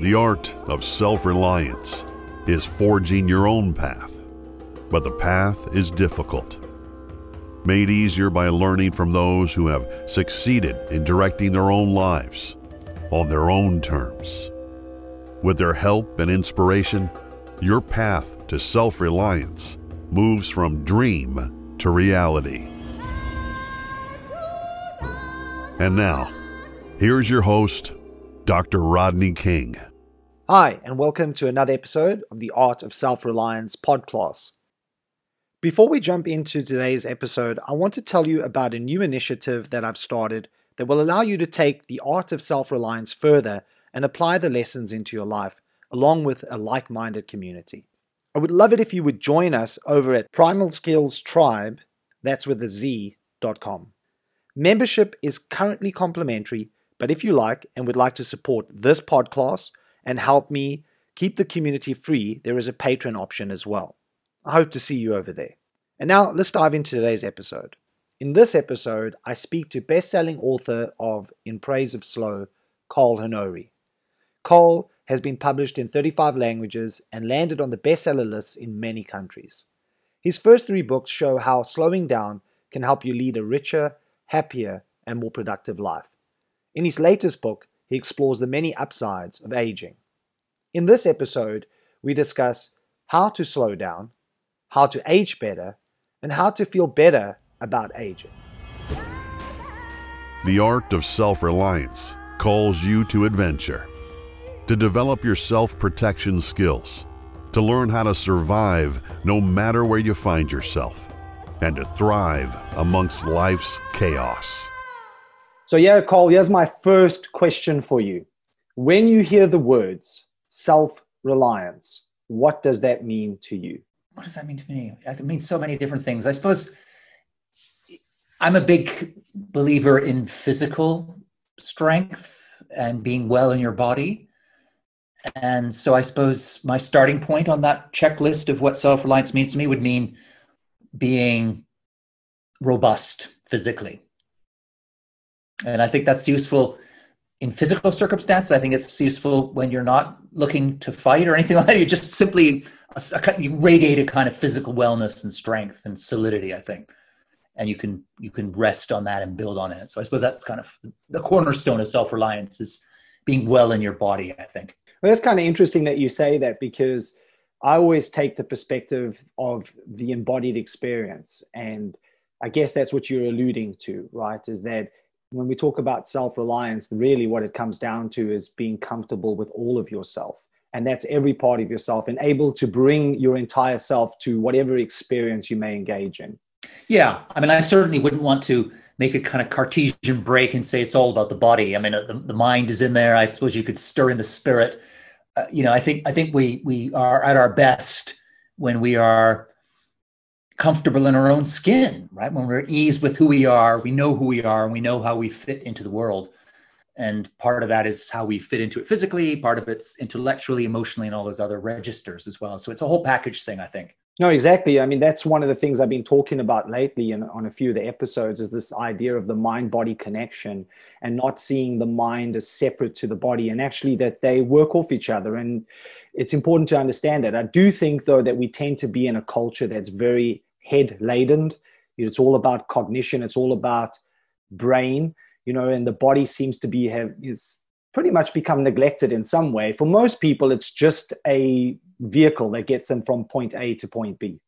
The art of self reliance is forging your own path, but the path is difficult. Made easier by learning from those who have succeeded in directing their own lives on their own terms. With their help and inspiration, your path to self reliance moves from dream to reality. And now, here's your host, Dr. Rodney King. Hi, and welcome to another episode of the Art of Self Reliance podcast. Before we jump into today's episode, I want to tell you about a new initiative that I've started that will allow you to take the art of self reliance further and apply the lessons into your life, along with a like minded community. I would love it if you would join us over at Primal Skills Tribe, that's with a Z.com. Membership is currently complimentary but if you like and would like to support this podcast and help me keep the community free, there is a Patreon option as well. I hope to see you over there. And now let's dive into today's episode. In this episode, I speak to best-selling author of In Praise of Slow, Carl Honore. Carl has been published in 35 languages and landed on the bestseller lists in many countries. His first three books show how slowing down can help you lead a richer, happier, and more productive life. In his latest book, he explores the many upsides of aging. In this episode, we discuss how to slow down, how to age better, and how to feel better about aging. The art of self reliance calls you to adventure, to develop your self protection skills, to learn how to survive no matter where you find yourself, and to thrive amongst life's chaos. So, yeah, Carl, here's my first question for you. When you hear the words self reliance, what does that mean to you? What does that mean to me? It means so many different things. I suppose I'm a big believer in physical strength and being well in your body. And so I suppose my starting point on that checklist of what self reliance means to me would mean being robust physically and I think that's useful in physical circumstances. I think it's useful when you're not looking to fight or anything like that. You just simply you radiate a kind of physical wellness and strength and solidity. I think, and you can you can rest on that and build on it. So I suppose that's kind of the cornerstone of self reliance is being well in your body. I think. Well, that's kind of interesting that you say that because I always take the perspective of the embodied experience, and I guess that's what you're alluding to, right? Is that when we talk about self reliance, really what it comes down to is being comfortable with all of yourself. And that's every part of yourself and able to bring your entire self to whatever experience you may engage in. Yeah. I mean, I certainly wouldn't want to make a kind of Cartesian break and say it's all about the body. I mean, the, the mind is in there. I suppose you could stir in the spirit. Uh, you know, I think I think we we are at our best when we are comfortable in our own skin, right? When we're at ease with who we are, we know who we are, and we know how we fit into the world. And part of that is how we fit into it physically, part of it's intellectually, emotionally, and all those other registers as well. So it's a whole package thing, I think. No, exactly. I mean, that's one of the things I've been talking about lately and on a few of the episodes is this idea of the mind body connection and not seeing the mind as separate to the body and actually that they work off each other. And it's important to understand that. I do think, though, that we tend to be in a culture that's very head laden. It's all about cognition. It's all about brain, you know, and the body seems to be have is pretty much become neglected in some way. For most people, it's just a vehicle that gets them from point A to point B.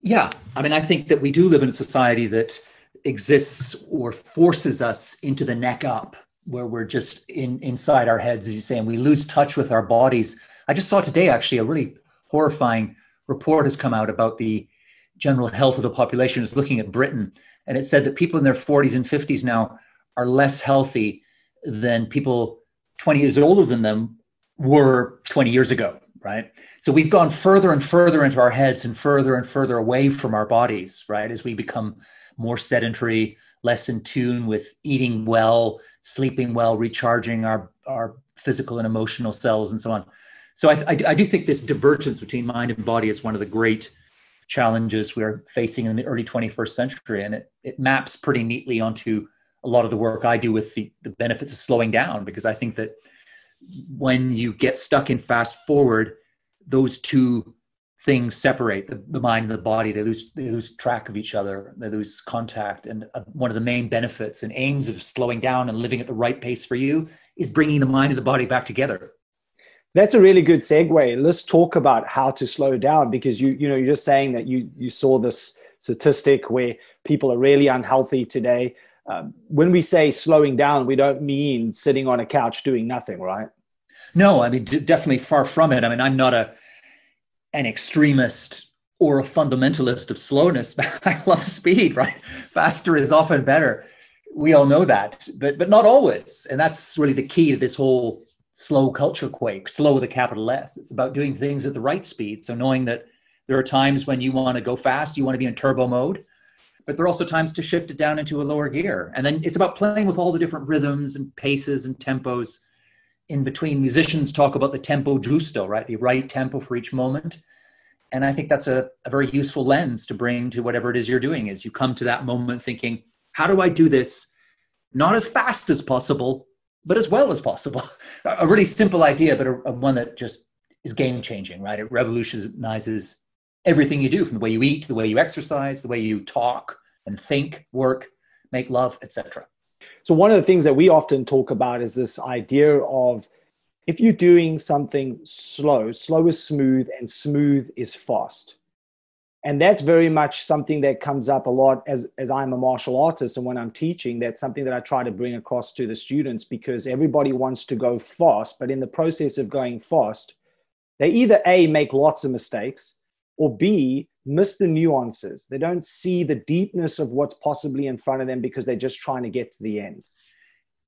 Yeah, I mean, I think that we do live in a society that exists or forces us into the neck up, where we're just in inside our heads, as you say, and we lose touch with our bodies. I just saw today actually a really horrifying report has come out about the general health of the population is looking at Britain, and it said that people in their 40s and 50s now are less healthy than people 20 years older than them were 20 years ago, right? So we've gone further and further into our heads and further and further away from our bodies, right? As we become more sedentary, less in tune with eating well, sleeping well, recharging our, our physical and emotional selves, and so on. So I, I, I do think this divergence between mind and body is one of the great challenges we're facing in the early 21st century. And it, it maps pretty neatly onto a lot of the work I do with the, the benefits of slowing down, because I think that when you get stuck in fast forward, those two things separate the, the mind and the body. They lose they lose track of each other. They lose contact. And uh, one of the main benefits and aims of slowing down and living at the right pace for you is bringing the mind and the body back together. That's a really good segue. Let's talk about how to slow down because you you know you're just saying that you you saw this statistic where people are really unhealthy today. Um, when we say slowing down, we don't mean sitting on a couch doing nothing, right? No, I mean d- definitely far from it. I mean, I'm not a an extremist or a fundamentalist of slowness. I love speed, right? Faster is often better. We all know that, but but not always. And that's really the key to this whole slow culture quake, slow with a capital S. It's about doing things at the right speed. So knowing that there are times when you want to go fast, you want to be in turbo mode, but there are also times to shift it down into a lower gear. And then it's about playing with all the different rhythms and paces and tempos in between. Musicians talk about the tempo giusto, right? The right tempo for each moment. And I think that's a, a very useful lens to bring to whatever it is you're doing is you come to that moment thinking, how do I do this? Not as fast as possible, but as well as possible. a really simple idea, but a, a one that just is game changing, right? It revolutionizes everything you do from the way you eat, the way you exercise, the way you talk and think, work, make love, etc. So one of the things that we often talk about is this idea of if you're doing something slow, slow is smooth and smooth is fast and that's very much something that comes up a lot as as I'm a martial artist and when I'm teaching that's something that I try to bring across to the students because everybody wants to go fast but in the process of going fast they either a make lots of mistakes or b miss the nuances. They don't see the deepness of what's possibly in front of them because they're just trying to get to the end.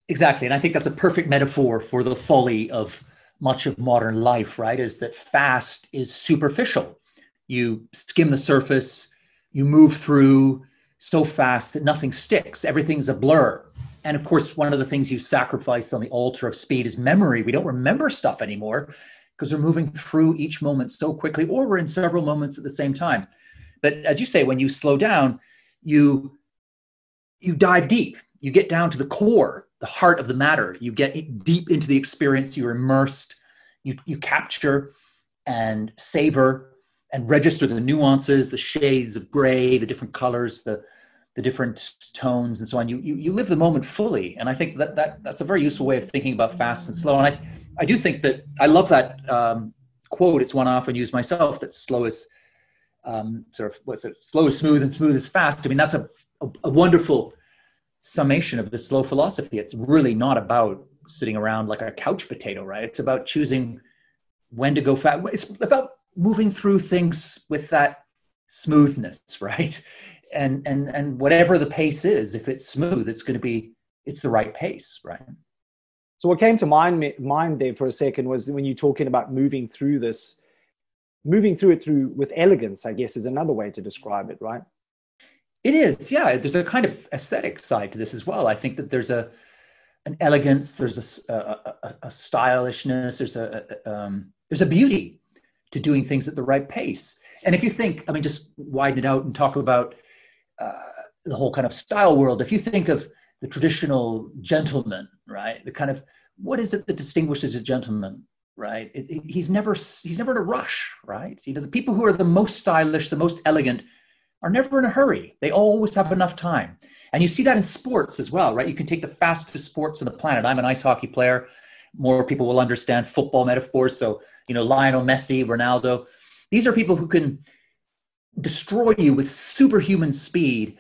Exactly. And i think that's a perfect metaphor for the folly of much of modern life right? Is that fast is superficial you skim the surface, you move through so fast that nothing sticks. Everything's a blur. And of course, one of the things you sacrifice on the altar of speed is memory. We don't remember stuff anymore because we're moving through each moment so quickly, or we're in several moments at the same time. But as you say, when you slow down, you you dive deep. You get down to the core, the heart of the matter. You get deep into the experience. You're immersed. You you capture and savor and register the nuances, the shades of gray, the different colors, the the different tones and so on. You, you you live the moment fully, and I think that that that's a very useful way of thinking about fast and slow. And I I do think that I love that um, quote. It's one I often use myself. That slow is um, sort of what's it? Slow is smooth and smooth is fast. I mean that's a, a, a wonderful summation of the slow philosophy. It's really not about sitting around like a couch potato, right? It's about choosing when to go fast. It's about moving through things with that smoothness, right? And and and whatever the pace is, if it's smooth, it's going to be it's the right pace, right? So what came to mind mind there for a second was when you're talking about moving through this, moving through it through with elegance, I guess is another way to describe it, right? It is, yeah. There's a kind of aesthetic side to this as well. I think that there's a an elegance, there's a, a, a, a stylishness, there's a, um, there's a beauty to doing things at the right pace. And if you think, I mean, just widen it out and talk about uh, the whole kind of style world. If you think of the traditional gentleman, right, the kind of what is it that distinguishes a gentleman, right? It, it, he's never he's never in a rush, right? You know, the people who are the most stylish, the most elegant, are never in a hurry. They always have enough time, and you see that in sports as well, right? You can take the fastest sports on the planet. I'm an ice hockey player more people will understand football metaphors. So, you know, Lionel Messi, Ronaldo, these are people who can destroy you with superhuman speed,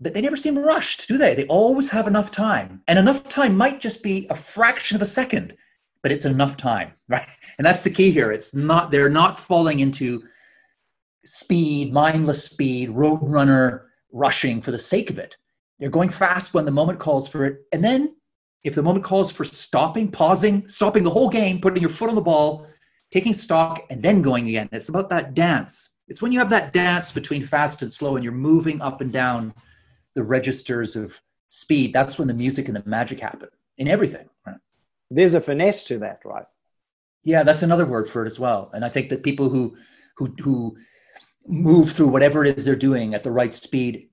but they never seem rushed, do they? They always have enough time. And enough time might just be a fraction of a second, but it's enough time, right? And that's the key here. It's not, they're not falling into speed, mindless speed, roadrunner rushing for the sake of it. They're going fast when the moment calls for it. And then if the moment calls for stopping, pausing, stopping the whole game, putting your foot on the ball, taking stock, and then going again. It's about that dance. It's when you have that dance between fast and slow and you're moving up and down the registers of speed. That's when the music and the magic happen in everything. Right? There's a finesse to that, right? Yeah, that's another word for it as well. And I think that people who who who move through whatever it is they're doing at the right speed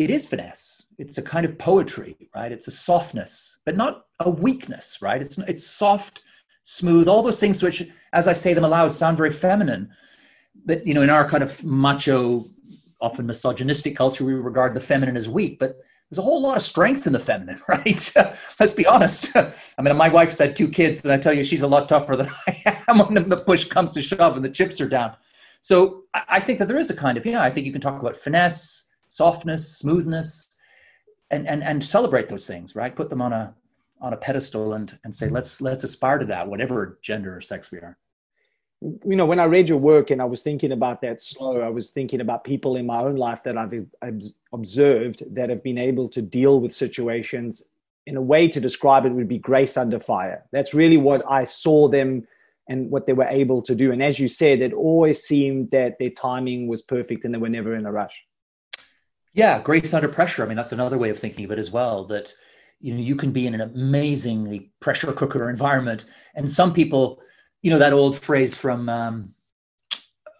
it is finesse. It's a kind of poetry, right? It's a softness, but not a weakness, right? It's it's soft, smooth, all those things which, as I say them aloud, sound very feminine. But you know, in our kind of macho, often misogynistic culture, we regard the feminine as weak. But there's a whole lot of strength in the feminine, right? Let's be honest. I mean, my wife's had two kids, and I tell you, she's a lot tougher than I am when the push comes to shove and the chips are down. So I think that there is a kind of, yeah, I think you can talk about finesse, softness, smoothness, and, and, and celebrate those things, right? Put them on a, on a pedestal and, and say, let's, let's aspire to that, whatever gender or sex we are you know, when I read your work and I was thinking about that slow, I was thinking about people in my own life that I've observed that have been able to deal with situations in a way to describe it would be grace under fire. That's really what I saw them and what they were able to do. And as you said, it always seemed that their timing was perfect and they were never in a rush. Yeah, grace under pressure. I mean, that's another way of thinking of it as well. That you know, you can be in an amazingly pressure cooker environment, and some people you know that old phrase from um,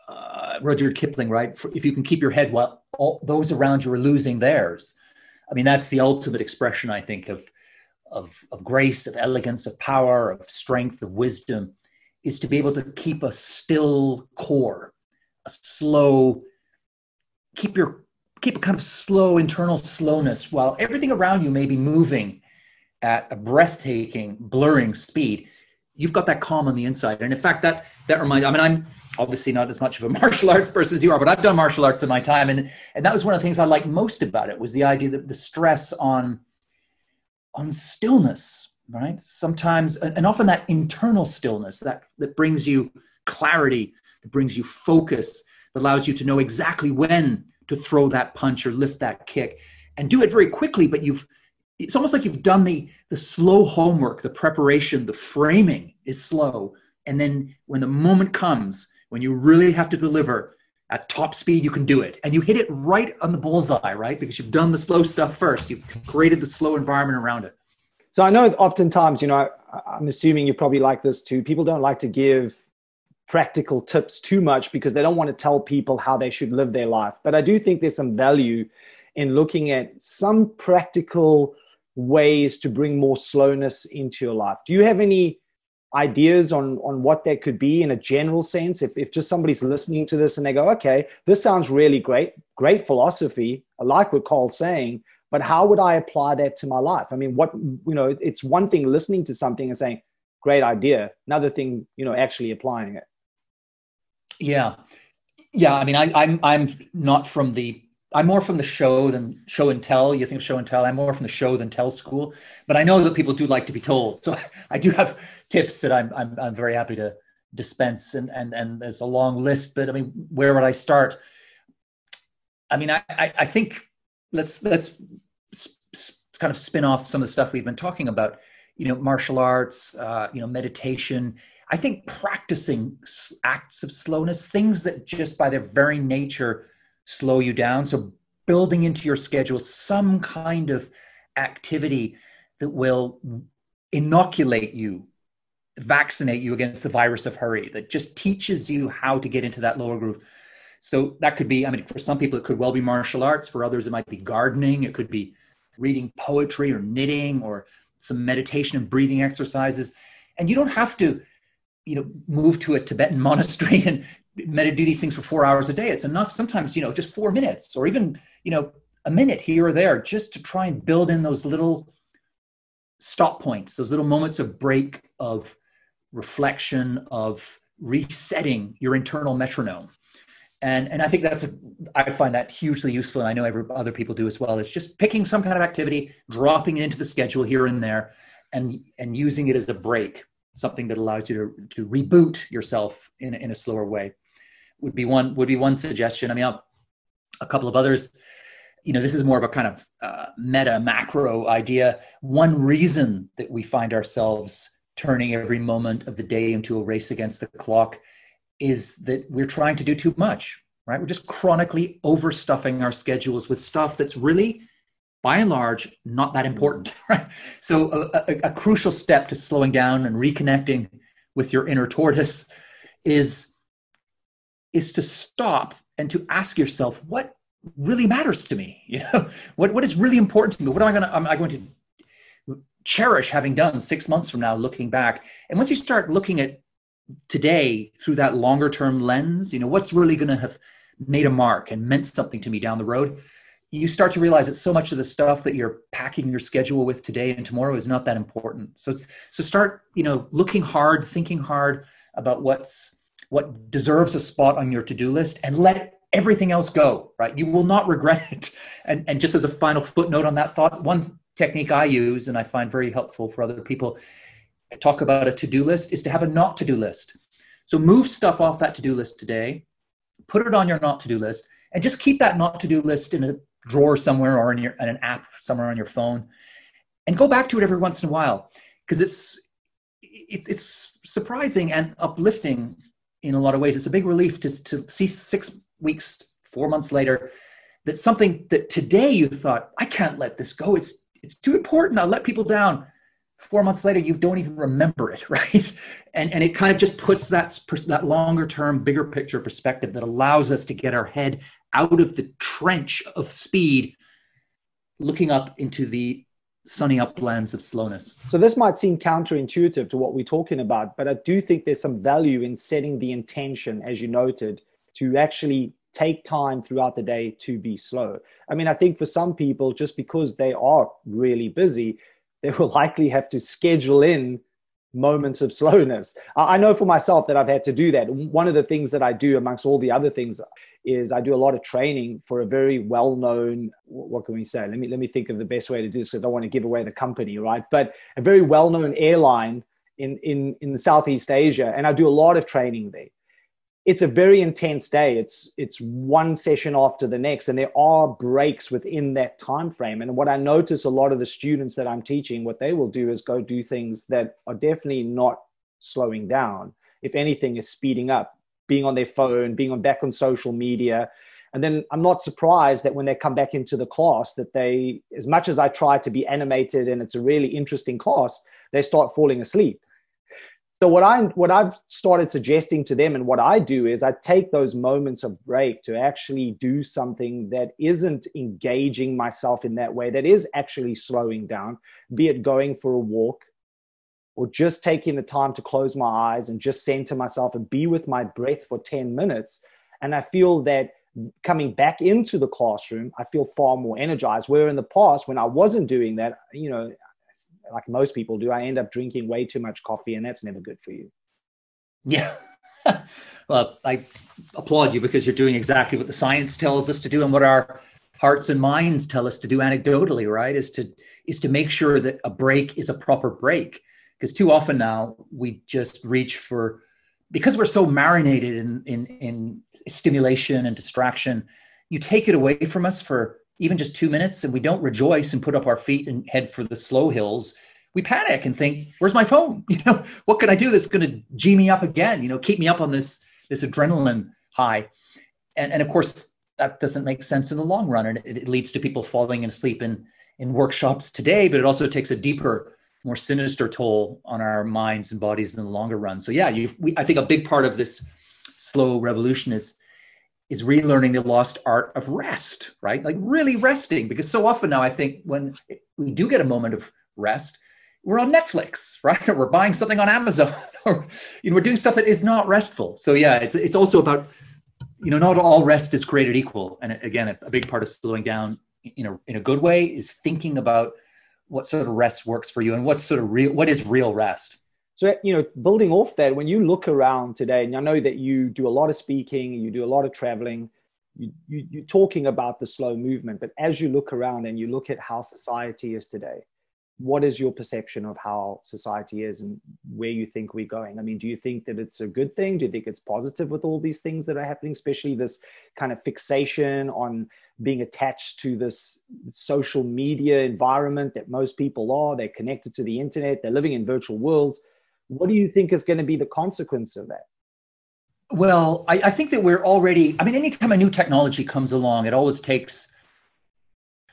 uh, Rudyard Kipling, right? If you can keep your head while all those around you are losing theirs. I mean, that's the ultimate expression, I think, of of of grace, of elegance, of power, of strength, of wisdom, is to be able to keep a still core, a slow, keep your keep a kind of slow internal slowness while everything around you may be moving at a breathtaking, blurring speed you've got that calm on the inside. And in fact, that that reminds. I mean, I'm obviously not as much of a martial arts person as you are, but I've done martial arts in my time, and and that was one of the things I liked most about it was the idea that the stress on on stillness, right? Sometimes, and often that internal stillness that that brings you clarity, that brings you focus, that allows you to know exactly when to throw that punch or lift that kick, and do it very quickly. But you've it's almost like you've done the the slow homework the preparation the framing is slow. And then when the moment comes when you really have to deliver at top speed you can do it. And you hit it right on the bullseye right? Because you've done the slow stuff first. You've created the slow environment around it. So i know oftentimes you know i'm assuming you're probably like this too. People don't like to give practical tips too much because they don't want to tell people how they should live their life but i do think there's some value in looking at some practical ways to bring more slowness into your life. Do you have any ideas on on what that could be in a general sense? If if just somebody's listening to this and they go, okay, this sounds really great, great philosophy. I like what Carl's saying, but how would I apply that to my life? I mean, what you know, it's one thing listening to something and saying, great idea. Another thing, you know, actually applying it. Yeah. Yeah. I mean, I, I'm I'm not from the I'm more from the show than show and tell. You think show and tell. I'm more from the show than tell school. But I know that people do like to be told. So I do have tips that I'm I'm, I'm very happy to dispense. And and and there's a long list. But I mean, where would I start? I mean, I I, I think let's let's kind of spin off some of the stuff we've been talking about. You know, martial arts. Uh, you know, meditation. I think practicing acts of slowness, things that just by their very nature slow you down. So building into your schedule some kind of activity that will inoculate you, vaccinate you against the virus of hurry, that just teaches you how to get into that lower groove. So that could be, I mean, for some people, it could well be martial arts. For others, it might be gardening. It could be reading poetry or knitting or some meditation and breathing exercises. And you don't have to, you know, move to a Tibetan monastery and meditate do these things for four hours a day. It's enough sometimes, you know, just four minutes or even, you know, a minute here or there just to try and build in those little stop points, those little moments of break, of reflection, of resetting your internal metronome. And, and I think that's a, I find that hugely useful. And I know every, other people do as well. It's just picking some kind of activity, dropping it into the schedule here and there, and, and using it as a break, something that allows you to, to reboot yourself in, in a slower way would be one would be one suggestion. I mean, I'll, a couple of others. You know, this is more of a kind of uh, meta macro idea. One reason that we find ourselves turning every moment of the day into a race against the clock is that we're trying to do too much. Right? We're just chronically overstuffing our schedules with stuff that's really by and large not that important right? So a, a, a, crucial step to slowing down and reconnecting with your inner tortoise is is to stop and to ask yourself what really matters to me? You know what, what is really important to me? What am i going to am i going to cherish having done six months from now, looking back. And once you start looking at today through that longer term lens, you know, what's really going to have made a mark and meant something to me down the road, you start to realize that so much of the stuff that you're packing your schedule with today and tomorrow is not that important. So, so start, you know, looking hard, thinking hard about what's what deserves a spot on your to-do list and let everything else go, right? You will not regret it. And, and just as a final footnote on that thought, one technique I use and I find very helpful for other people I talk about a to-do list is to have a not to-do list. So move stuff off that to-do list today, put it on your not to-do list, and just keep that not to-do list in a drawer somewhere or in, your, in an app somewhere on your phone, and go back to it every once in a while because it's, it's it's surprising and uplifting in a lot of ways. It's a big relief to to see six weeks, four months later, that something that today you thought I can't let this go. It's it's too important. I'll let people down four months later you don't even remember it right and and it kind of just puts that that longer term bigger picture perspective that allows us to get our head out of the trench of speed looking up into the sunny uplands of slowness. So this might seem counterintuitive to what we're talking about but i do think there's some value in setting the intention as you noted to actually take time throughout the day to be slow. I mean i think for some people just because they are really busy they will likely have to schedule in moments of slowness. I know for myself that I've had to do that. One of the things that I do, amongst all the other things, is I do a lot of training for a very well-known. What can we say? Let me let me think of the best way to do this because I don't want to give away the company, right? But a very well-known airline in in in Southeast Asia, and I do a lot of training there it's a very intense day. It's it's one session after the next and there are breaks within that time frame. And what i notice a lot of the students that i'm teaching what they will do is go do things that are definitely not slowing down. If anything is speeding up being on their phone being on back on social media. And then i'm not surprised that when they come back into the class that they as much as i try to be animated and it's a really interesting class they start falling asleep so what I what I've started suggesting to them and what I do is I take those moments of break to actually do something that isn't engaging myself in that way that is actually slowing down be it going for a walk or just taking the time to close my eyes and just center myself and be with my breath for 10 minutes. And I feel that coming back into the classroom I feel far more energized. Where in the past when I wasn't doing that you know like most people do, I end up drinking way too much coffee, and that's never good for you. Yeah. well, I applaud you because you're doing exactly what the science tells us to do and what our hearts and minds tell us to do anecdotally, right? Is to is to make sure that a break is a proper break. Because too often now we just reach for because we're so marinated in, in in stimulation and distraction, you take it away from us for even just two minutes and we don't rejoice and put up our feet and head for the slow hills, we panic and think, where's my phone? You know, what can I do that's going to G me up again? You know, keep me up on this, this adrenaline high. And, and of course, that doesn't make sense in the long run. And it, it leads to people falling asleep in, in workshops today, but it also takes a deeper, more sinister toll on our minds and bodies in the longer run. So yeah, you I think a big part of this slow revolution is is relearning the lost art of rest, right? Like really resting. Because so often now, I think when we do get a moment of rest, we're on Netflix, right? Or we're buying something on Amazon, or you know, we're doing stuff that is not restful. So yeah, it's it's also about you know, not all rest is created equal. And again, a, big part of slowing down in a in a good way is thinking about what sort of rest works for you and what's sort of real what is real rest so, you know, building off that, when you look around today, and I know that you do a lot of speaking, you do a lot of traveling, you, you, you're talking about the slow movement, but as you look around and you look at how society is today, what is your perception of how society is and where you think we're going? I mean, do you think that it's a good thing? Do you think it's positive with all these things that are happening, especially this kind of fixation on being attached to this social media environment that most people are? They're connected to the internet, they're living in virtual worlds. What do you think is going to be the consequence of that? Well, I, I, think that we're already, I mean, anytime a new technology comes along, it always takes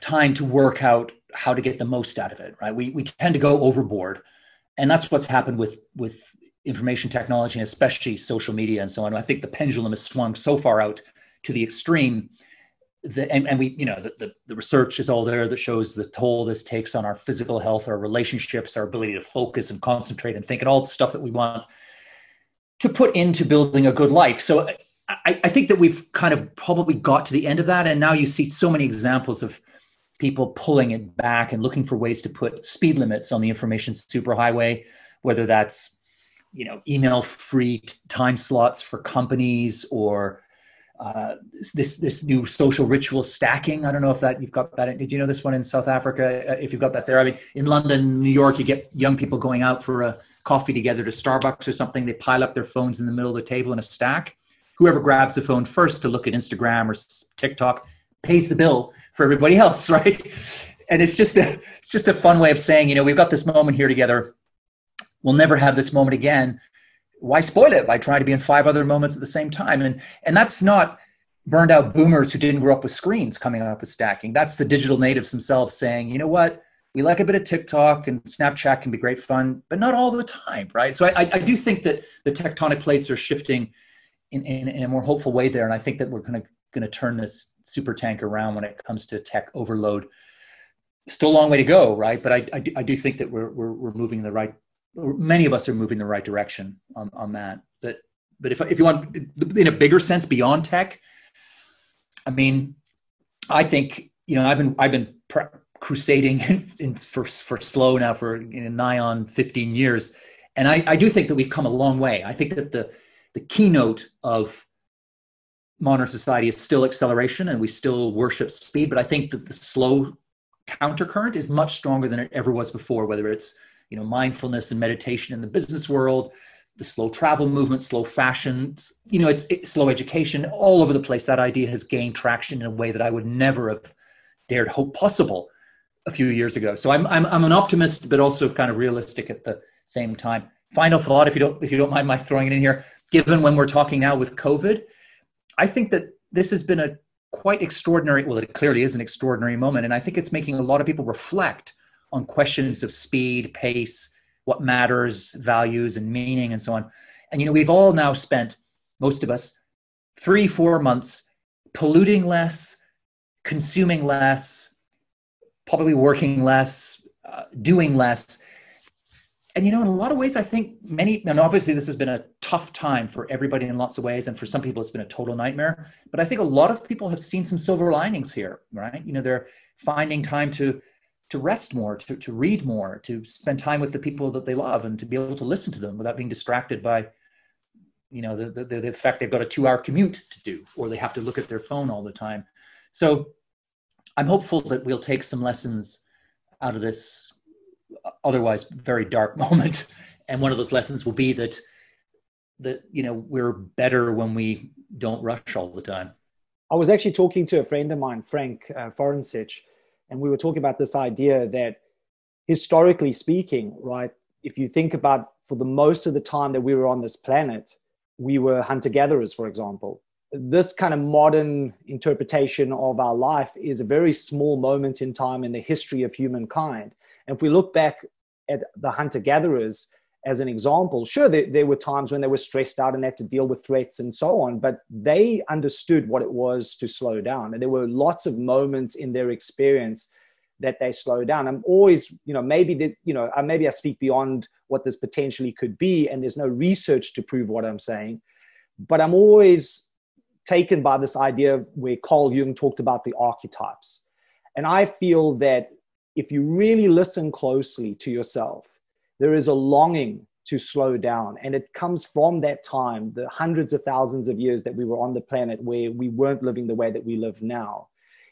time to work out how to get the most out of it, right? We, we tend to go overboard. And that's what's happened with, with information technology, and especially social media and so on. I think the pendulum has swung so far out to the extreme the, and, and we, you know, the, the, the research is all there that shows the toll this takes on our physical health, our relationships, our ability to focus and concentrate and think, and all the stuff that we want to put into building a good life. So I, I think that we've kind of probably got to the end of that. And now you see so many examples of people pulling it back and looking for ways to put speed limits on the information superhighway, whether that's you know email free time slots for companies or uh, this this new social ritual stacking. I don't know if that you've got that. Did you know this one in South Africa? Uh, if you've got that there, I mean, in London, New York, you get young people going out for a coffee together to Starbucks or something. They pile up their phones in the middle of the table in a stack. Whoever grabs the phone first to look at Instagram or TikTok pays the bill for everybody else, right? And it's just a it's just a fun way of saying, you know, we've got this moment here together. We'll never have this moment again why spoil it by trying to be in five other moments at the same time? And and that's not burned out boomers who didn't grow up with screens coming up with stacking. That's the digital natives themselves saying, you know what, we like a bit of TikTok and Snapchat can be great fun, but not all the time, right? So I, I do think that the tectonic plates are shifting in, in, in a more hopeful way there, and I think that we're going to going to turn this super tank around when it comes to tech overload. Still a long way to go, right? But I, I, do, I do think that we're, we're, we're moving in the right many of us are moving the right direction on, on that. But but if if you want in a bigger sense beyond tech, I mean, I think you know I've been I've been pre- crusading in, in, for for slow now for nigh on 15 years, and I, I do think that we've come a long way. I think that the the keynote of modern society is still acceleration, and we still worship speed. But I think that the slow countercurrent is much stronger than it ever was before. Whether it's you know mindfulness and meditation in the business world the slow travel movement slow fashion you know it's, it's, slow education all over the place. That idea has gained traction in a way that i would never have dared hope possible a few years ago. So i'm i'm, I'm an optimist but also kind of realistic at the same time. Final thought if you don't if you don't mind my throwing it in here given when we're talking now with covid i think that this has been a quite extraordinary well it clearly is an extraordinary moment and i think it's making a lot of people reflect on questions of speed, pace, what matters, values, and meaning, and so on. And you know, we've all now spent, most of us, three, four months polluting less, consuming less, probably working less, uh, doing less. And you know, in a lot of ways, I think many, and obviously this has been a tough time for everybody in lots of ways, and for some people it's been a total nightmare. But I think a lot of people have seen some silver linings here, right? You know, they're finding time to to rest more, to, to read more, to spend time with the people that they love and to be able to listen to them without being distracted by, you know, the, the, the fact they've got a two hour commute to do or they have to look at their phone all the time. So I'm hopeful that we'll take some lessons out of this otherwise very dark moment. And one of those lessons will be that, that, you know, we're better when we don't rush all the time. I was actually talking to a friend of mine, Frank uh, and we were talking about this idea that historically speaking, right, if you think about for the most of the time that we were on this planet, we were hunter gatherers, for example. This kind of modern interpretation of our life is a very small moment in time in the history of humankind. And if we look back at the hunter gatherers, as an example, sure, there, there, were times when they were stressed out and had to deal with threats and so on, but they understood what it was to slow down. And there were lots of moments in their experience that they slow down. I'm always, you know, maybe that, you know, uh, maybe I speak beyond what this potentially could be, and there's no research to prove what I'm saying, but I'm always taken by this idea where Carl Jung talked about the archetypes. And I feel that if you really listen closely to yourself, there is a longing to slow down. And it comes from that time, the hundreds of thousands of years that we were on the planet where we weren't living the way that we live now.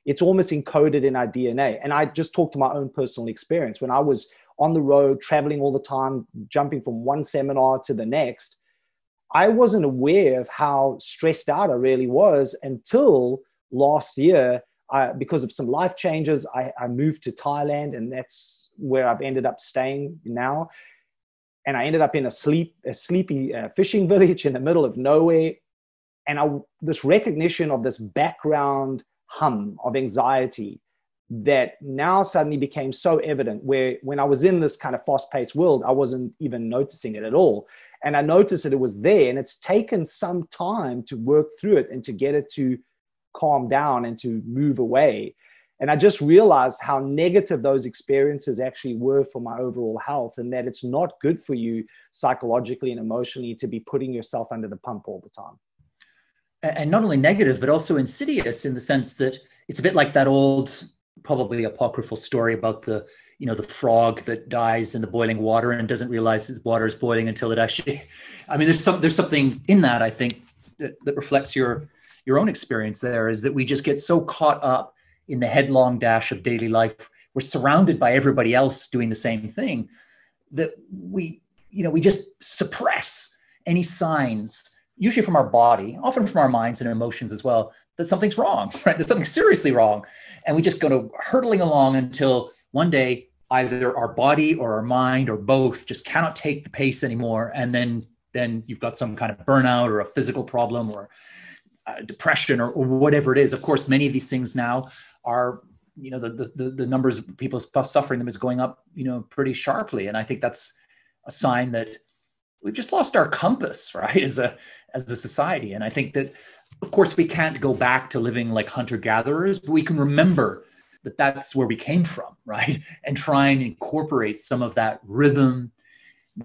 It's almost encoded in our DNA. And I just talked to my own personal experience. When I was on the road, traveling all the time, jumping from one seminar to the next, I wasn't aware of how stressed out I really was until last year. I, because of some life changes, I, I moved to Thailand, and that's where I've ended up staying now. And I ended up in a sleep, a sleepy uh, fishing village in the middle of nowhere. And I, this recognition of this background hum of anxiety that now suddenly became so evident where when I was in this kind of fast paced world, I wasn't even noticing it at all. And I noticed that it was there and it's taken some time to work through it and to get it to calm down and to move away. And I just realized how negative those experiences actually were for my overall health, and that it's not good for you psychologically and emotionally to be putting yourself under the pump all the time. And not only negative, but also insidious in the sense that it's a bit like that old, probably apocryphal story about the, you know, the frog that dies in the boiling water and doesn't realize his water is boiling until it actually. I mean, there's some there's something in that I think that, that reflects your your own experience. There is that we just get so caught up in the headlong dash of daily life we're surrounded by everybody else doing the same thing that we you know we just suppress any signs usually from our body often from our minds and emotions as well that something's wrong right? That something's seriously wrong. And we just go to hurtling along until one day either our body or our mind or both just cannot take the pace anymore. And then then you've got some kind of burnout or a physical problem or uh, depression or, or, whatever it is. Of course many of these things now are you know the the, the numbers of people suffering them is going up you know pretty sharply. And i think that's a sign that we've just lost our compass right as a as a society. And i think that of course we can't go back to living like hunter gatherers but we can remember that that's where we came from right and try and incorporate some of that rhythm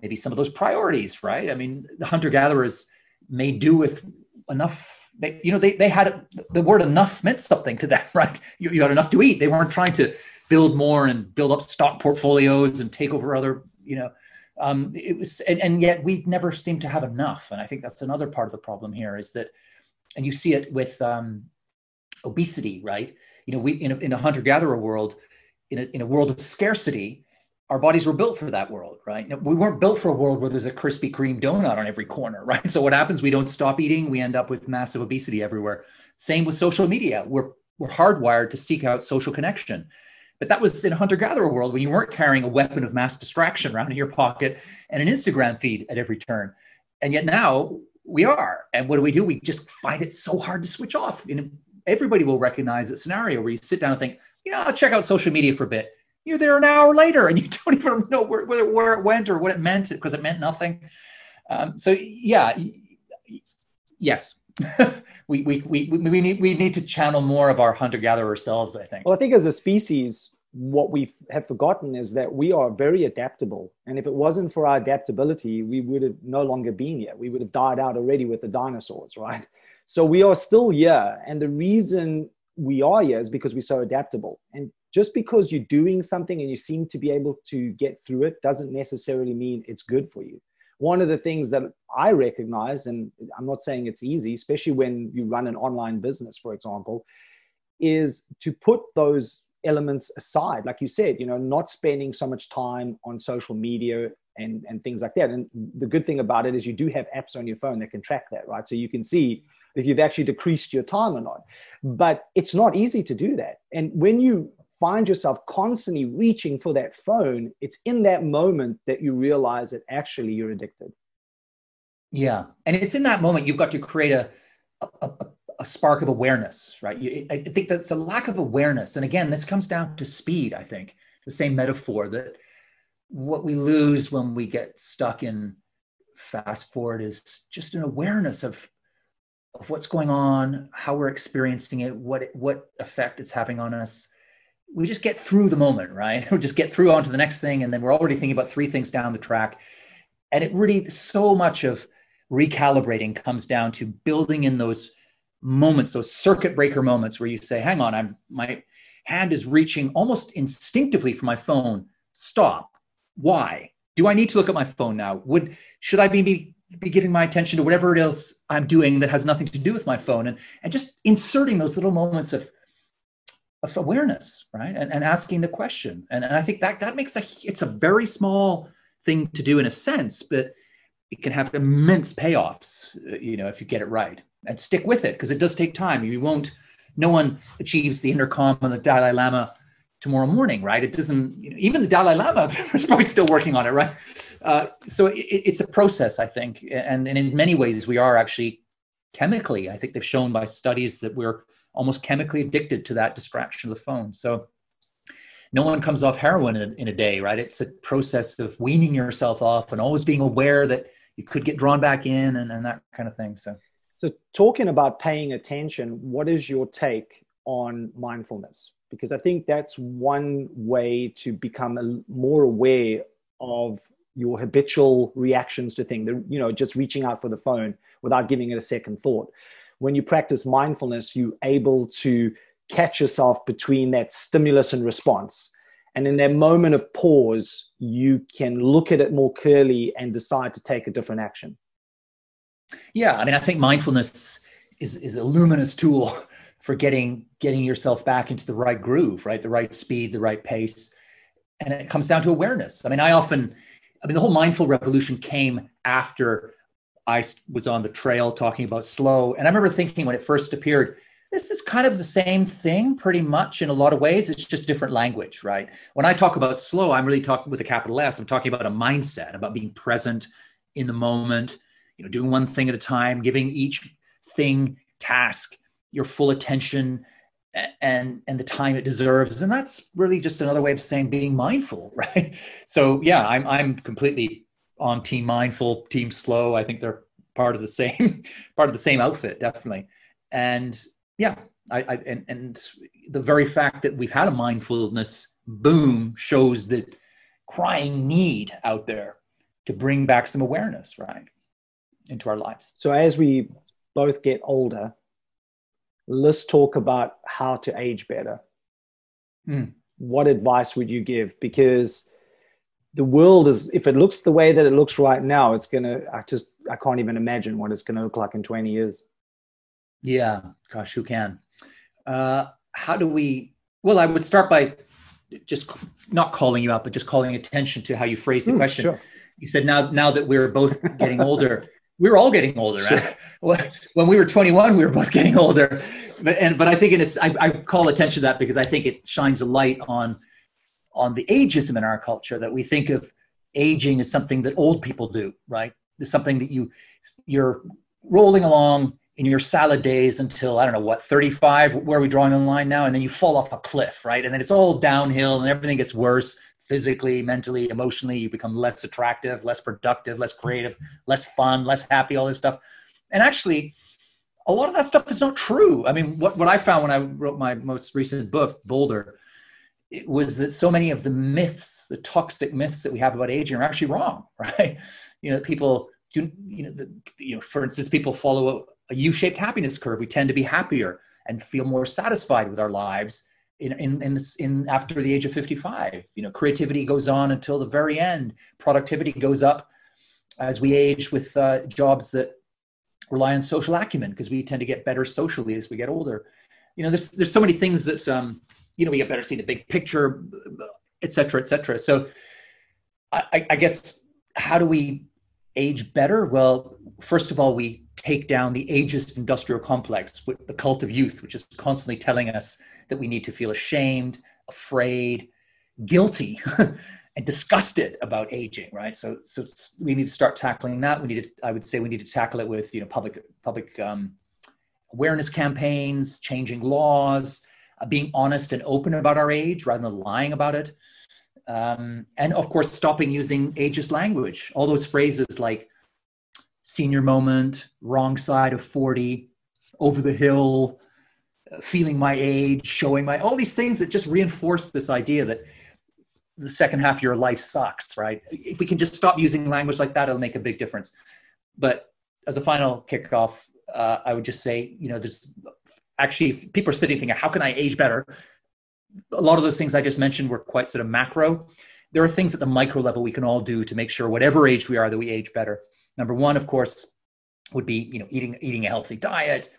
maybe some of those priorities right? I mean the hunter gatherers may do with enough they, you know, they, they had the word enough meant something to them, right? You, you had enough to eat. They weren't trying to build more and build up stock portfolios and take over other, you know, um, it was, and, and yet we never seem to have enough. And I think that's another part of the problem here is that, and you see it with um, obesity, right? You know, we in a, in a hunter gatherer world, in a, in a world of scarcity, our bodies were built for that world, right? We weren't built for a world where there's a Krispy Kreme donut on every corner, right? So what happens? We don't stop eating. We end up with massive obesity everywhere. Same with social media. We're we're hardwired to seek out social connection. But that was in a hunter-gatherer world when you weren't carrying a weapon of mass distraction around in your pocket and an Instagram feed at every turn. And yet now we are. And what do we do? We just find it so hard to switch off. And everybody will recognize that scenario where you sit down and think, you know, I'll check out social media for a bit you're there an hour later and you don't even know where, where, it went or what it meant because it meant nothing. Um, so yeah, yes, we, we, we, we, need, we need to channel more of our hunter gatherer selves, I think. Well, I think as a species, what we have forgotten is that we are very adaptable. And if it wasn't for our adaptability, we would have no longer been here. We would have died out already with the dinosaurs, right? So we are still here. And the reason we are here is because we're so adaptable. And just because you're doing something and you seem to be able to get through it doesn't necessarily mean it's good for you. One of the things that I recognize, and I'm not saying it's easy, especially when you run an online business, for example, is to put those elements aside. Like you said, you know, not spending so much time on social media and, and things like that. And the good thing about it is you do have apps on your phone that can track that, right? So you can see if you've actually decreased your time or not. But it's not easy to do that. And when you find yourself constantly reaching for that phone, it's in that moment that you realize that actually you're addicted. Yeah. And it's in that moment you've got to create a, a, a, a spark of awareness, right? You, I think that's a lack of awareness. And again, this comes down to speed, I think, the same metaphor that what we lose when we get stuck in fast forward is just an awareness of of what's going on, how we're experiencing it, what what effect it's having on us, we just get through the moment, right? We just get through onto the next thing, and then we're already thinking about three things down the track. And it really, so much of recalibrating comes down to building in those moments, those circuit breaker moments where you say, "Hang on, I'm my hand is reaching almost instinctively for my phone. Stop. Why? Do I need to look at my phone now? Would should I be be giving my attention to whatever it is I'm doing that has nothing to do with my phone and and just inserting those little moments of of awareness, right? And, and asking the question. And, and I think that that makes a it's a very small thing to do in a sense, but it can have immense payoffs, uh, you know, if you get it right. And stick with it because it does take time. You won't. No one achieves the inner calm of the Dalai Lama tomorrow morning, right? It doesn't. You know, even the Dalai Lama is probably still working on it, right? Uh, so it, it's a process, I think, and, and in many ways we are actually chemically. I think they've shown by studies that we're almost chemically addicted to that distraction of the phone. So no one comes off heroin in a, in a day, right? It's a process of weaning yourself off and always being aware that you could get drawn back in and, and that kind of thing. So. So, talking about paying attention, what is your take on mindfulness? Because I think that's one way to become a, more aware of your habitual reactions to things. You know, just reaching out for the phone without giving it a second thought. When you practice mindfulness, you're able to catch yourself between that stimulus and response. And in that moment of pause, you can look at it more clearly and decide to take a different action. Yeah, I mean, I think mindfulness is is a luminous tool for getting getting yourself back into the right groove, right? The right speed, the right pace. And it comes down to awareness. I mean, I often I mean, the whole mindful revolution came after I was on the trail talking about slow. And I remember thinking when it first appeared, this is kind of the same thing pretty much in a lot of ways. It's just different language, right? When I talk about slow, I'm really talking with a capital S. I'm talking about a mindset, about being present in the moment, you know doing one thing at a time giving each thing task your full attention and and the time it deserves. And that's really just another way of saying being mindful right? So yeah i'm i'm completely on team mindful team slow. I think they're part of the same part of the same outfit definitely. And yeah I, I and and the very fact that we've had a mindfulness boom shows that crying need out there to bring back some awareness right into our lives. So as we both get older, let's talk about how to age better. Mm. What advice would you give? Because the world is, if it looks the way that it looks right now, it's going to, I just, I can't even imagine what it's going to look like in 20 years. Yeah, gosh, who can? Uh, how do we, well, I would start by just not calling you out, but just calling attention to how you phrase the mm, question. Sure. You said now, now that we're both getting older, we were all getting older. Right? when we were 21, we were both getting older. But and but I think it is. I, I call attention to that because I think it shines a light on on the ageism in our culture that we think of aging as something that old people do. Right? It's something that you you're rolling along in your salad days until I don't know what 35. Where are we drawing the line now? And then you fall off a cliff, right? And then it's all downhill and everything gets worse physically, mentally, emotionally. You become less attractive, less productive, less creative, less fun, less happy, all this stuff. And actually, a lot of that stuff is not true. I mean, what, what I found when I wrote my most recent book, Bolder, it was that so many of the myths, the toxic myths that we have about aging are actually wrong, right? You know, people do, you know, the, you know, for instance, people follow a, a U-shaped happiness curve. We tend to be happier and feel more satisfied with our lives in, in, in, in, after the age of 55 you know creativity goes on until the very end. Productivity goes up as we age with uh, jobs that rely on social acumen because we tend to get better socially as we get older. You know there's there's so many things that um you know we get better see the big picture et cetera et cetera. So I, I guess how do we age better? Well first of all we take down the ageist industrial complex with the cult of youth which is constantly telling us that we need to feel ashamed, afraid, guilty, and disgusted about aging, right? So, so we need to start tackling that. We need to, I would say, we need to tackle it with you know public public um, awareness campaigns, changing laws, uh, being honest and open about our age rather than lying about it, um, and of course, stopping using ageist language. All those phrases like senior moment, wrong side of forty, over the hill feeling my age, showing my all these things that just reinforce this idea that the second half of your life sucks, right? If we can just stop using language like that, it'll make a big difference. But as a final kickoff, uh, I would just say, you know, there's actually people are sitting thinking, how can I age better? A lot of those things I just mentioned were quite sort of macro. There are things at the micro level we can all do to make sure, whatever age we are, that we age better. Number one, of course, would be you know eating eating a healthy diet,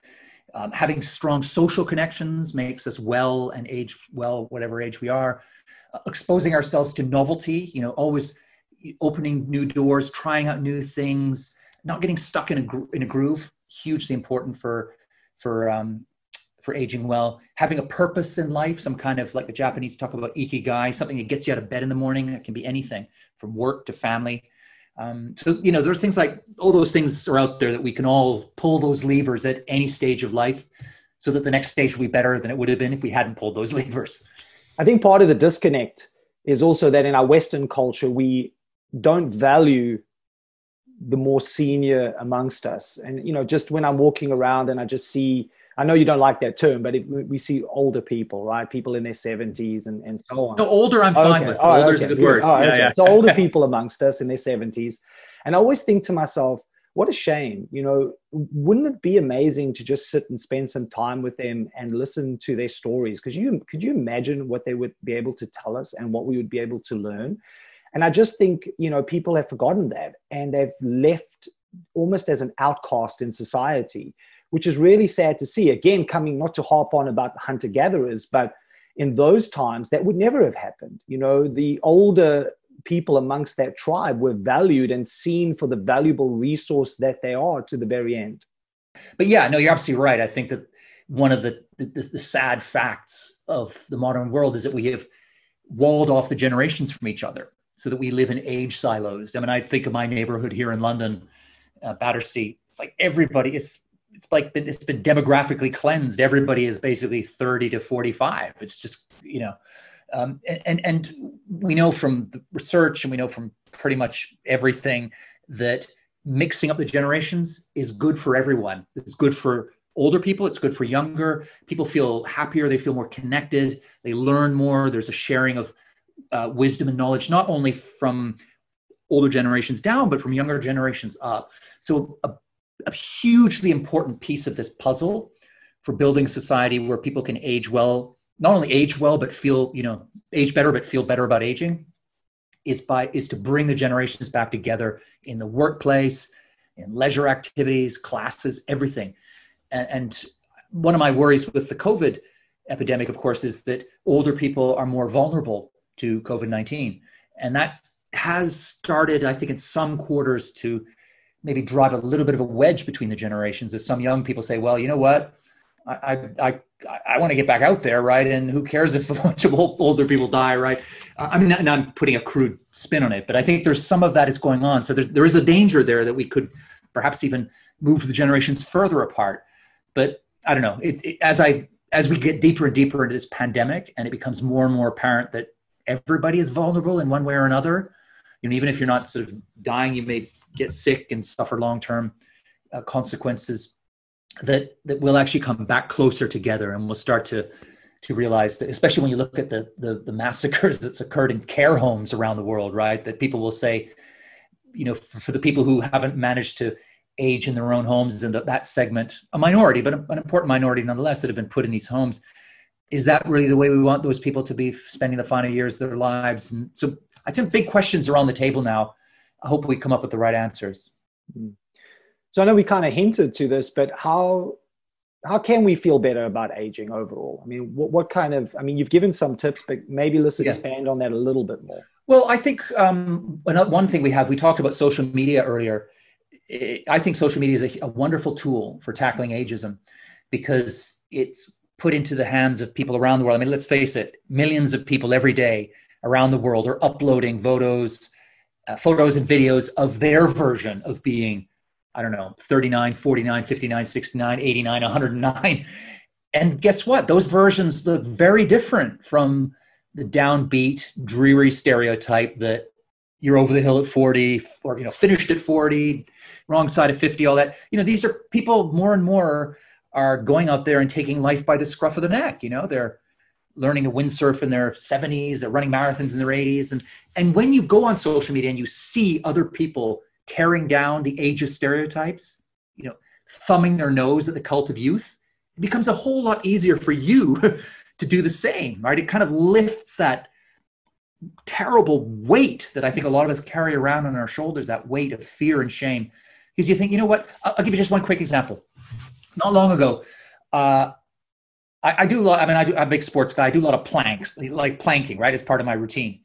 um, having strong social connections makes us well and age well, whatever age we are. Uh, exposing ourselves to novelty, you know, always opening new doors, trying out new things, not getting stuck in a gro- in a groove. Hugely important for for um, for aging well. Having a purpose in life, some kind of like the Japanese talk about ikigai, something that gets you out of bed in the morning. It can be anything from work to family. Um, so you know, there's things like all those things are out there that we can all pull those levers at any stage of life, so that the next stage will be better than it would have been if we hadn't pulled those levers. I think part of the disconnect is also that in our Western culture we don't value the more senior amongst us. And, you know, just when I'm walking around and I just see, I know you don't like that term, but we see older people, right? People in their 70s and, and so on. No, older I'm fine okay. with. Oh, older okay. is a good word. Oh, yeah, okay. yeah. So older people amongst us in their 70s. And I always think to myself, what a shame. You know, wouldn't it be amazing to just sit and spend some time with them and listen to their stories? Because you could you imagine what they would be able to tell us and what we would be able to learn? And I just think, you know, people have forgotten that and they've left almost as an outcast in society, which is really sad to see. Again, coming not to harp on about hunter gatherers, but in those times that would never have happened. You know, the older people amongst that tribe were valued and seen for the valuable resource that they are to the very end. But yeah, no, you're absolutely right. I think that one of the, the, the sad facts of the modern world is that we have walled off the generations from each other so that we live in age silos. I mean, I think of my neighborhood here in London, uh, Battersea. It's like everybody. It's it's like been, it's been demographically cleansed. Everybody is basically thirty to forty five. It's just you know, um, and and we know from the research and we know from pretty much everything that mixing up the generations is good for everyone. It's good for older people it's good for younger people feel happier they feel more connected they learn more there's a sharing of uh, wisdom and knowledge, not only from older generations down, but from younger generations up. So, a, a hugely important piece of this puzzle for building society where people can age well, not only age well, but feel, you know, age better, but feel better about aging is by is to bring the generations back together in the workplace in leisure activities classes everything and, and, one of my worries with the covid epidemic of course is that older people are more vulnerable to COVID 19. And that has started, I think, in some quarters to maybe drive a little bit of a wedge between the generations as some young people say, well, you know what? I, I, I, I want to get back out there, right? And who cares if a bunch of old, older people die, right? I mean, and I'm putting a crude spin on it, but I think there's some of that is going on. So there's, there is a danger there that we could perhaps even move the generations further apart. But I don't know. It, it, as I as we get deeper and deeper into this pandemic, and it becomes more and more apparent that everybody is vulnerable in one way or another. You know, even if you're not sort of dying, you may get sick and suffer long-term uh, consequences. That that will actually come back closer together, and we'll start to to realize that, especially when you look at the, the the, massacres that's occurred in care homes around the world, right? That people will say, you know, for, for the people who haven't managed to age in their own homes and that segment, a minority, but an important minority nonetheless, that have been put in these homes is that really the way we want those people to be spending the final years of their lives? And so I think big questions are on the table now. I hope we come up with the right answers. Mm-hmm. So I know we kind of hinted to this, but how how can we feel better about aging overall? I mean, what, what kind of? I mean, you've given some tips, but maybe let's expand on that a little bit more. Well, I think um, one thing we have we talked about social media earlier. I think social media is a, a wonderful tool for tackling ageism because it's put into the hands of people around the world. I mean, let's face it, millions of people every day around the world are uploading photos, uh, photos and videos of their version of being, I don't know, 39, 49, 59, 69, 89, 109. And guess what? Those versions look very different from the downbeat, dreary stereotype that you're over the hill at 40 or, you know, finished at 40, wrong side of 50, all that. You know, these are people more and more are going out there and taking life by the scruff of the neck. You know, they're learning to windsurf in their 70s, they're running marathons in their 80s. And, and when you go on social media and you see other people tearing down the ageist stereotypes, you know, thumbing their nose at the cult of youth, it becomes a whole lot easier for you to do the same, right? It kind of lifts that terrible weight that I think a lot of us carry around on our shoulders, that weight of fear and shame. Because you think, you know what? I'll, I'll give you just one quick example not long ago, uh, I, I, do lot. I mean, I do, I'm a big sports guy. I do a lot of planks, like planking, right, as part of my routine.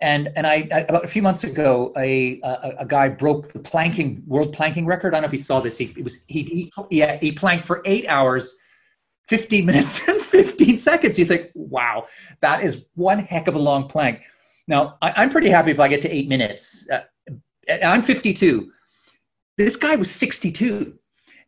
And and I, I about a few months ago, a, a, a guy broke the planking world planking record. I don't know if he saw this. He was he, he yeah he planked for eight hours, 15 minutes and 15 seconds. You think, wow, that is one heck of a long plank. Now I, am pretty happy if I get to eight minutes. Uh, I'm 52. This guy was 62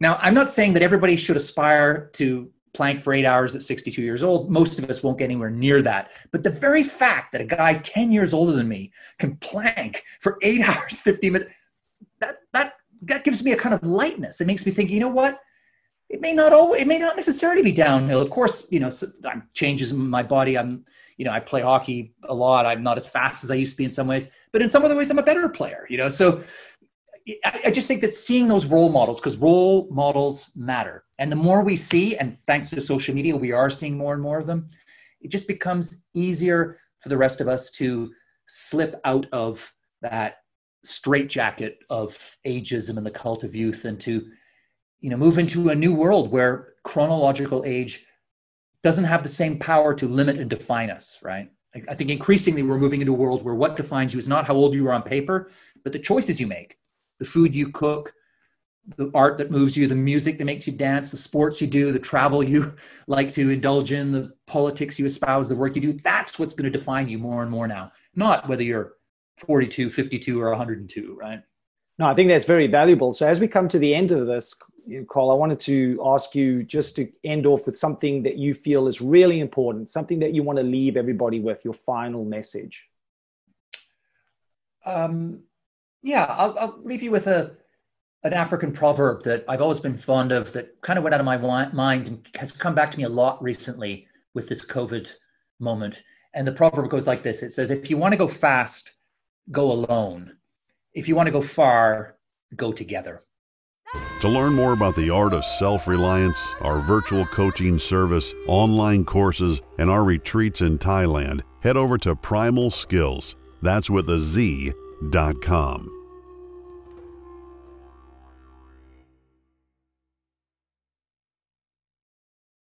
now, I'm not saying that everybody should aspire to plank for eight hours at 62 years old. Most of us won't get anywhere near that. But the very fact that a guy 10 years older than me can plank for eight hours, 15 minutes, that, that, that gives me a kind of lightness. It makes me think, you know what? It may not always, it may not necessarily be downhill. Of course, you know, so changes in my body. I'm, you know, I play hockey a lot. I'm not as fast as I used to be in some ways, but in some other ways, I'm a better player. You know, so I, I just think that seeing those role models, because role models matter, and the more we see, and thanks to social media, we are seeing more and more of them. It just becomes easier for the rest of us to slip out of that straitjacket of ageism and the cult of youth and to you know move into a new world where chronological age doesn't have the same power to limit and define us right i think increasingly we're moving into a world where what defines you is not how old you are on paper but the choices you make the food you cook the art that moves you the music that makes you dance the sports you do the travel you like to indulge in the politics you espouse the work you do that's what's going to define you more and more now not whether you're 42, 52, or 102, right? No, I think that's very valuable. So as we come to the end of this, Carl, I wanted to ask you just to end off with something that you feel is really important, something that you want to leave everybody with, your final message. Um, yeah, I'll, I'll leave you with a an African proverb that I've always been fond of that kind of went out of my mind and has come back to me a lot recently with this COVID moment. And the proverb goes like this It says, If you want to go fast, go alone. If you want to go far, go together. To learn more about the art of self reliance, our virtual coaching service, online courses, and our retreats in Thailand, head over to Primal Skillz. That's with a Z dot com.